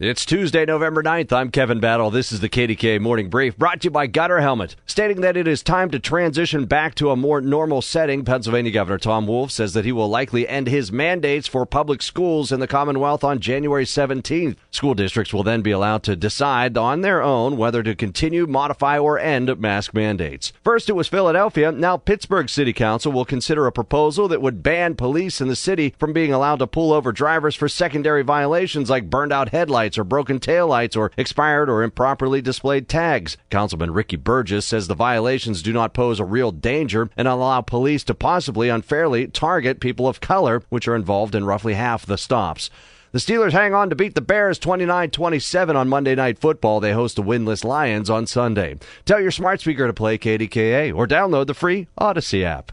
It's Tuesday, November 9th. I'm Kevin Battle. This is the KDKA Morning Brief brought to you by Gutter Helmet. Stating that it is time to transition back to a more normal setting, Pennsylvania Governor Tom Wolf says that he will likely end his mandates for public schools in the Commonwealth on January 17th. School districts will then be allowed to decide on their own whether to continue, modify, or end mask mandates. First, it was Philadelphia. Now, Pittsburgh City Council will consider a proposal that would ban police in the city from being allowed to pull over drivers for secondary violations like burned out headlights or broken taillights or expired or improperly displayed tags. Councilman Ricky Burgess says the violations do not pose a real danger and allow police to possibly unfairly target people of color, which are involved in roughly half the stops. The Steelers hang on to beat the Bears 29 27 on Monday Night Football. They host the winless Lions on Sunday. Tell your smart speaker to play KDKA or download the free Audacy app.